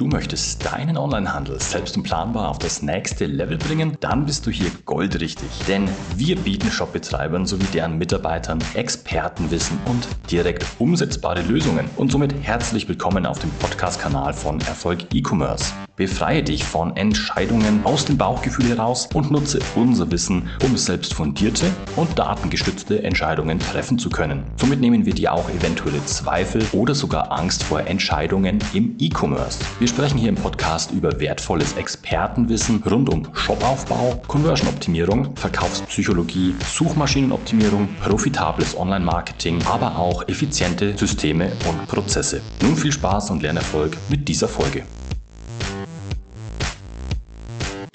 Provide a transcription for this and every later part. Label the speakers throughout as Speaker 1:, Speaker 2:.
Speaker 1: Du möchtest deinen Onlinehandel selbst und planbar auf das nächste Level bringen? Dann bist du hier goldrichtig. Denn wir bieten Shopbetreibern sowie deren Mitarbeitern Expertenwissen und direkt umsetzbare Lösungen. Und somit herzlich willkommen auf dem Podcast-Kanal von Erfolg E-Commerce. Befreie dich von Entscheidungen aus dem Bauchgefühl heraus und nutze unser Wissen, um selbst fundierte und datengestützte Entscheidungen treffen zu können. Somit nehmen wir dir auch eventuelle Zweifel oder sogar Angst vor Entscheidungen im E-Commerce. Wir sprechen hier im Podcast über wertvolles Expertenwissen rund um Shopaufbau, Conversion-Optimierung, Verkaufspsychologie, Suchmaschinenoptimierung, profitables Online-Marketing, aber auch effiziente Systeme und Prozesse. Nun viel Spaß und Lernerfolg mit dieser Folge.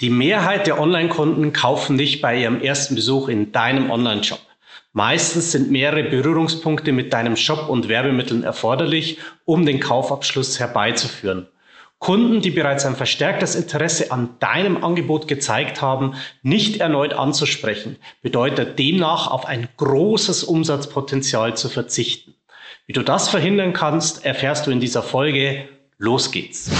Speaker 2: Die Mehrheit der Online-Kunden kaufen nicht bei ihrem ersten Besuch in deinem Online-Shop. Meistens sind mehrere Berührungspunkte mit deinem Shop und Werbemitteln erforderlich, um den Kaufabschluss herbeizuführen. Kunden, die bereits ein verstärktes Interesse an deinem Angebot gezeigt haben, nicht erneut anzusprechen, bedeutet demnach auf ein großes Umsatzpotenzial zu verzichten. Wie du das verhindern kannst, erfährst du in dieser Folge. Los geht's!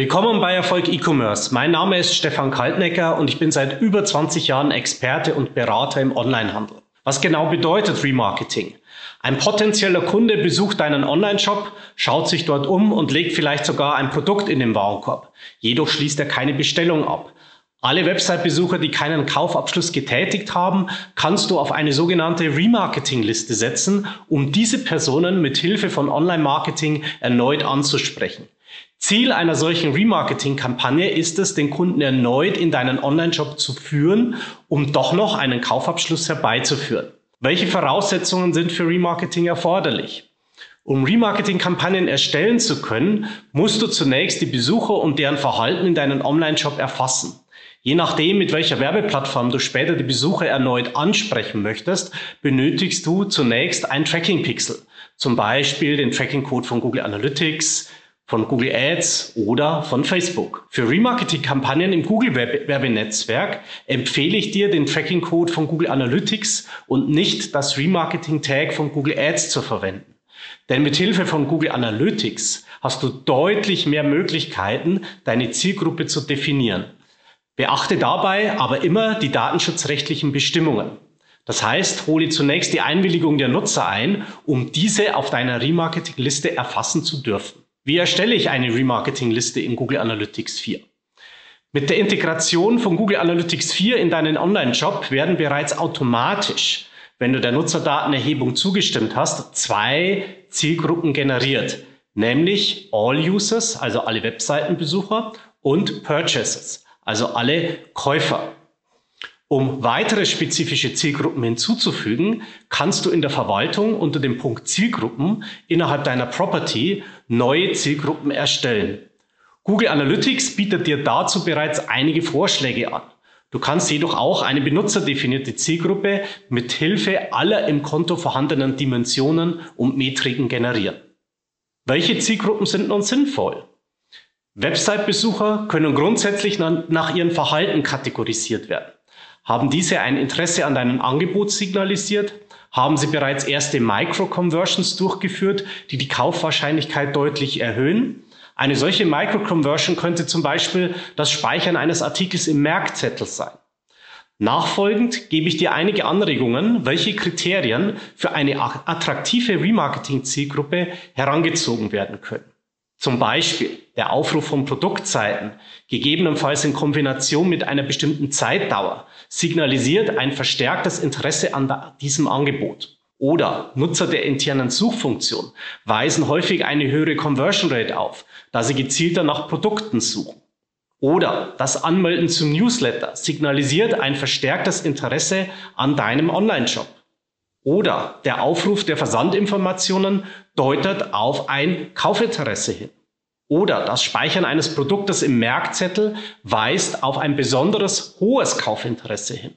Speaker 2: Willkommen bei Erfolg E-Commerce. Mein Name ist Stefan Kaltnecker und ich bin seit über 20 Jahren Experte und Berater im Onlinehandel. Was genau bedeutet Remarketing? Ein potenzieller Kunde besucht deinen Online-Shop, schaut sich dort um und legt vielleicht sogar ein Produkt in den Warenkorb. Jedoch schließt er keine Bestellung ab. Alle Website-Besucher, die keinen Kaufabschluss getätigt haben, kannst du auf eine sogenannte Remarketing-Liste setzen, um diese Personen mit Hilfe von Online-Marketing erneut anzusprechen. Ziel einer solchen Remarketing-Kampagne ist es, den Kunden erneut in deinen Online-Shop zu führen, um doch noch einen Kaufabschluss herbeizuführen. Welche Voraussetzungen sind für Remarketing erforderlich? Um Remarketing-Kampagnen erstellen zu können, musst du zunächst die Besucher und deren Verhalten in deinen Online-Shop erfassen. Je nachdem, mit welcher Werbeplattform du später die Besucher erneut ansprechen möchtest, benötigst du zunächst ein Tracking-Pixel. Zum Beispiel den Tracking-Code von Google Analytics, von Google Ads oder von Facebook. Für Remarketing-Kampagnen im Google-Werbenetzwerk empfehle ich dir, den Tracking-Code von Google Analytics und nicht das Remarketing-Tag von Google Ads zu verwenden. Denn mit Hilfe von Google Analytics hast du deutlich mehr Möglichkeiten, deine Zielgruppe zu definieren. Beachte dabei aber immer die datenschutzrechtlichen Bestimmungen. Das heißt, hole zunächst die Einwilligung der Nutzer ein, um diese auf deiner Remarketing-Liste erfassen zu dürfen. Wie erstelle ich eine Remarketing-Liste in Google Analytics 4? Mit der Integration von Google Analytics 4 in deinen Online-Shop werden bereits automatisch, wenn du der Nutzerdatenerhebung zugestimmt hast, zwei Zielgruppen generiert, nämlich All Users, also alle Webseitenbesucher, und Purchases, also alle Käufer. Um weitere spezifische Zielgruppen hinzuzufügen, kannst du in der Verwaltung unter dem Punkt Zielgruppen innerhalb deiner Property neue Zielgruppen erstellen. Google Analytics bietet dir dazu bereits einige Vorschläge an. Du kannst jedoch auch eine benutzerdefinierte Zielgruppe mit Hilfe aller im Konto vorhandenen Dimensionen und Metriken generieren. Welche Zielgruppen sind nun sinnvoll? Website-Besucher können grundsätzlich nach ihrem Verhalten kategorisiert werden. Haben diese ein Interesse an deinem Angebot signalisiert? Haben sie bereits erste Micro-Conversions durchgeführt, die die Kaufwahrscheinlichkeit deutlich erhöhen? Eine solche Micro-Conversion könnte zum Beispiel das Speichern eines Artikels im Merkzettel sein. Nachfolgend gebe ich dir einige Anregungen, welche Kriterien für eine attraktive Remarketing-Zielgruppe herangezogen werden können. Zum Beispiel der Aufruf von Produktseiten, gegebenenfalls in Kombination mit einer bestimmten Zeitdauer, signalisiert ein verstärktes Interesse an diesem Angebot. Oder Nutzer der internen Suchfunktion weisen häufig eine höhere Conversion Rate auf, da sie gezielter nach Produkten suchen. Oder das Anmelden zum Newsletter signalisiert ein verstärktes Interesse an deinem Online-Shop. Oder der Aufruf der Versandinformationen deutet auf ein Kaufinteresse hin. Oder das Speichern eines Produktes im Merkzettel weist auf ein besonderes hohes Kaufinteresse hin.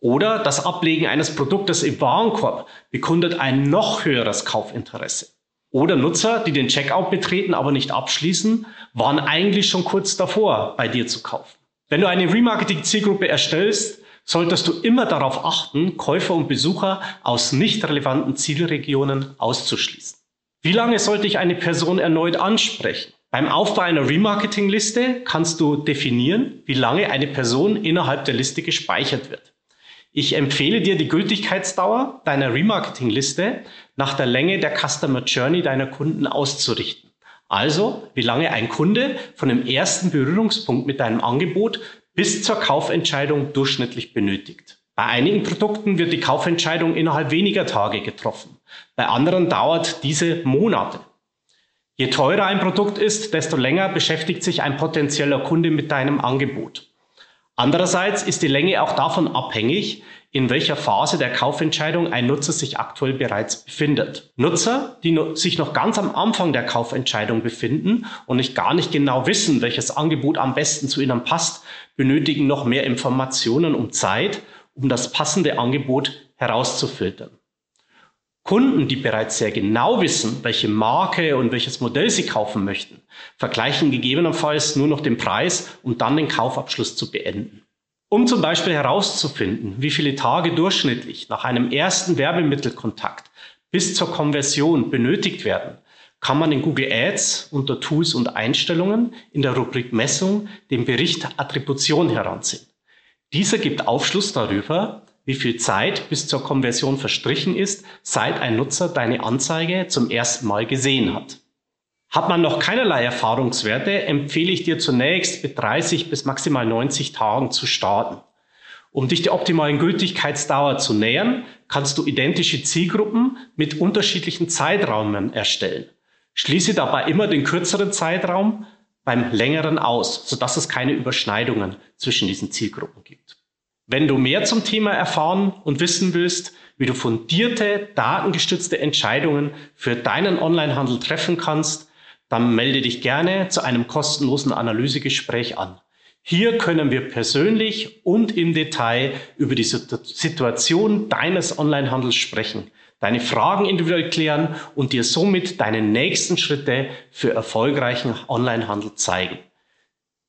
Speaker 2: Oder das Ablegen eines Produktes im Warenkorb bekundet ein noch höheres Kaufinteresse. Oder Nutzer, die den Checkout betreten, aber nicht abschließen, waren eigentlich schon kurz davor, bei dir zu kaufen. Wenn du eine Remarketing-Zielgruppe erstellst, solltest du immer darauf achten, Käufer und Besucher aus nicht relevanten Zielregionen auszuschließen. Wie lange sollte ich eine Person erneut ansprechen? Beim Aufbau einer Remarketing-Liste kannst du definieren, wie lange eine Person innerhalb der Liste gespeichert wird. Ich empfehle dir, die Gültigkeitsdauer deiner Remarketing-Liste nach der Länge der Customer Journey deiner Kunden auszurichten. Also, wie lange ein Kunde von dem ersten Berührungspunkt mit deinem Angebot bis zur Kaufentscheidung durchschnittlich benötigt. Bei einigen Produkten wird die Kaufentscheidung innerhalb weniger Tage getroffen. Bei anderen dauert diese Monate. Je teurer ein Produkt ist, desto länger beschäftigt sich ein potenzieller Kunde mit deinem Angebot. Andererseits ist die Länge auch davon abhängig, in welcher Phase der Kaufentscheidung ein Nutzer sich aktuell bereits befindet. Nutzer, die sich noch ganz am Anfang der Kaufentscheidung befinden und nicht gar nicht genau wissen, welches Angebot am besten zu ihnen passt, benötigen noch mehr Informationen und Zeit, um das passende Angebot herauszufiltern. Kunden, die bereits sehr genau wissen, welche Marke und welches Modell sie kaufen möchten, vergleichen gegebenenfalls nur noch den Preis, um dann den Kaufabschluss zu beenden. Um zum Beispiel herauszufinden, wie viele Tage durchschnittlich nach einem ersten Werbemittelkontakt bis zur Konversion benötigt werden, kann man in Google Ads unter Tools und Einstellungen in der Rubrik Messung den Bericht Attribution heranziehen. Dieser gibt Aufschluss darüber, wie viel Zeit bis zur Konversion verstrichen ist, seit ein Nutzer deine Anzeige zum ersten Mal gesehen hat. Hat man noch keinerlei Erfahrungswerte, empfehle ich dir zunächst mit 30 bis maximal 90 Tagen zu starten. Um dich der optimalen Gültigkeitsdauer zu nähern, kannst du identische Zielgruppen mit unterschiedlichen Zeitraumen erstellen. Schließe dabei immer den kürzeren Zeitraum beim längeren aus, sodass es keine Überschneidungen zwischen diesen Zielgruppen gibt. Wenn du mehr zum Thema erfahren und wissen willst, wie du fundierte, datengestützte Entscheidungen für deinen Onlinehandel treffen kannst, dann melde dich gerne zu einem kostenlosen Analysegespräch an. Hier können wir persönlich und im Detail über die Situation deines Onlinehandels sprechen, deine Fragen individuell klären und dir somit deine nächsten Schritte für erfolgreichen Onlinehandel zeigen.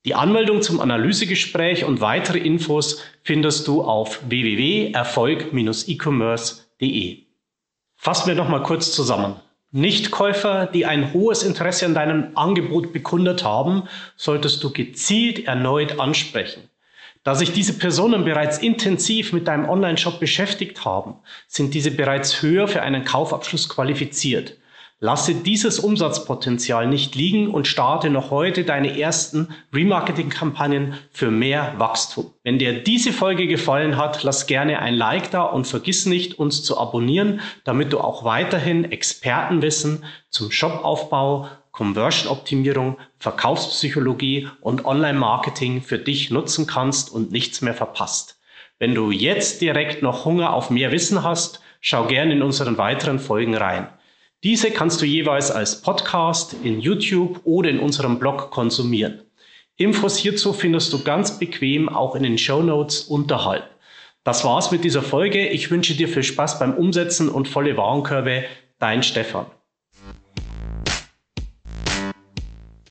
Speaker 2: Die Anmeldung zum Analysegespräch und weitere Infos findest du auf www.erfolg-e-commerce.de. Fassen wir nochmal kurz zusammen. Nichtkäufer, die ein hohes Interesse an deinem Angebot bekundet haben, solltest du gezielt erneut ansprechen. Da sich diese Personen bereits intensiv mit deinem Online-Shop beschäftigt haben, sind diese bereits höher für einen Kaufabschluss qualifiziert. Lasse dieses Umsatzpotenzial nicht liegen und starte noch heute deine ersten Remarketing-Kampagnen für mehr Wachstum. Wenn dir diese Folge gefallen hat, lass gerne ein Like da und vergiss nicht, uns zu abonnieren, damit du auch weiterhin Expertenwissen zum Shopaufbau, Conversion-Optimierung, Verkaufspsychologie und Online-Marketing für dich nutzen kannst und nichts mehr verpasst. Wenn du jetzt direkt noch Hunger auf mehr Wissen hast, schau gerne in unseren weiteren Folgen rein. Diese kannst du jeweils als Podcast in YouTube oder in unserem Blog konsumieren. Infos hierzu findest du ganz bequem auch in den Show Notes unterhalb. Das war's mit dieser Folge. Ich wünsche dir viel Spaß beim Umsetzen und volle Warenkörbe. Dein Stefan.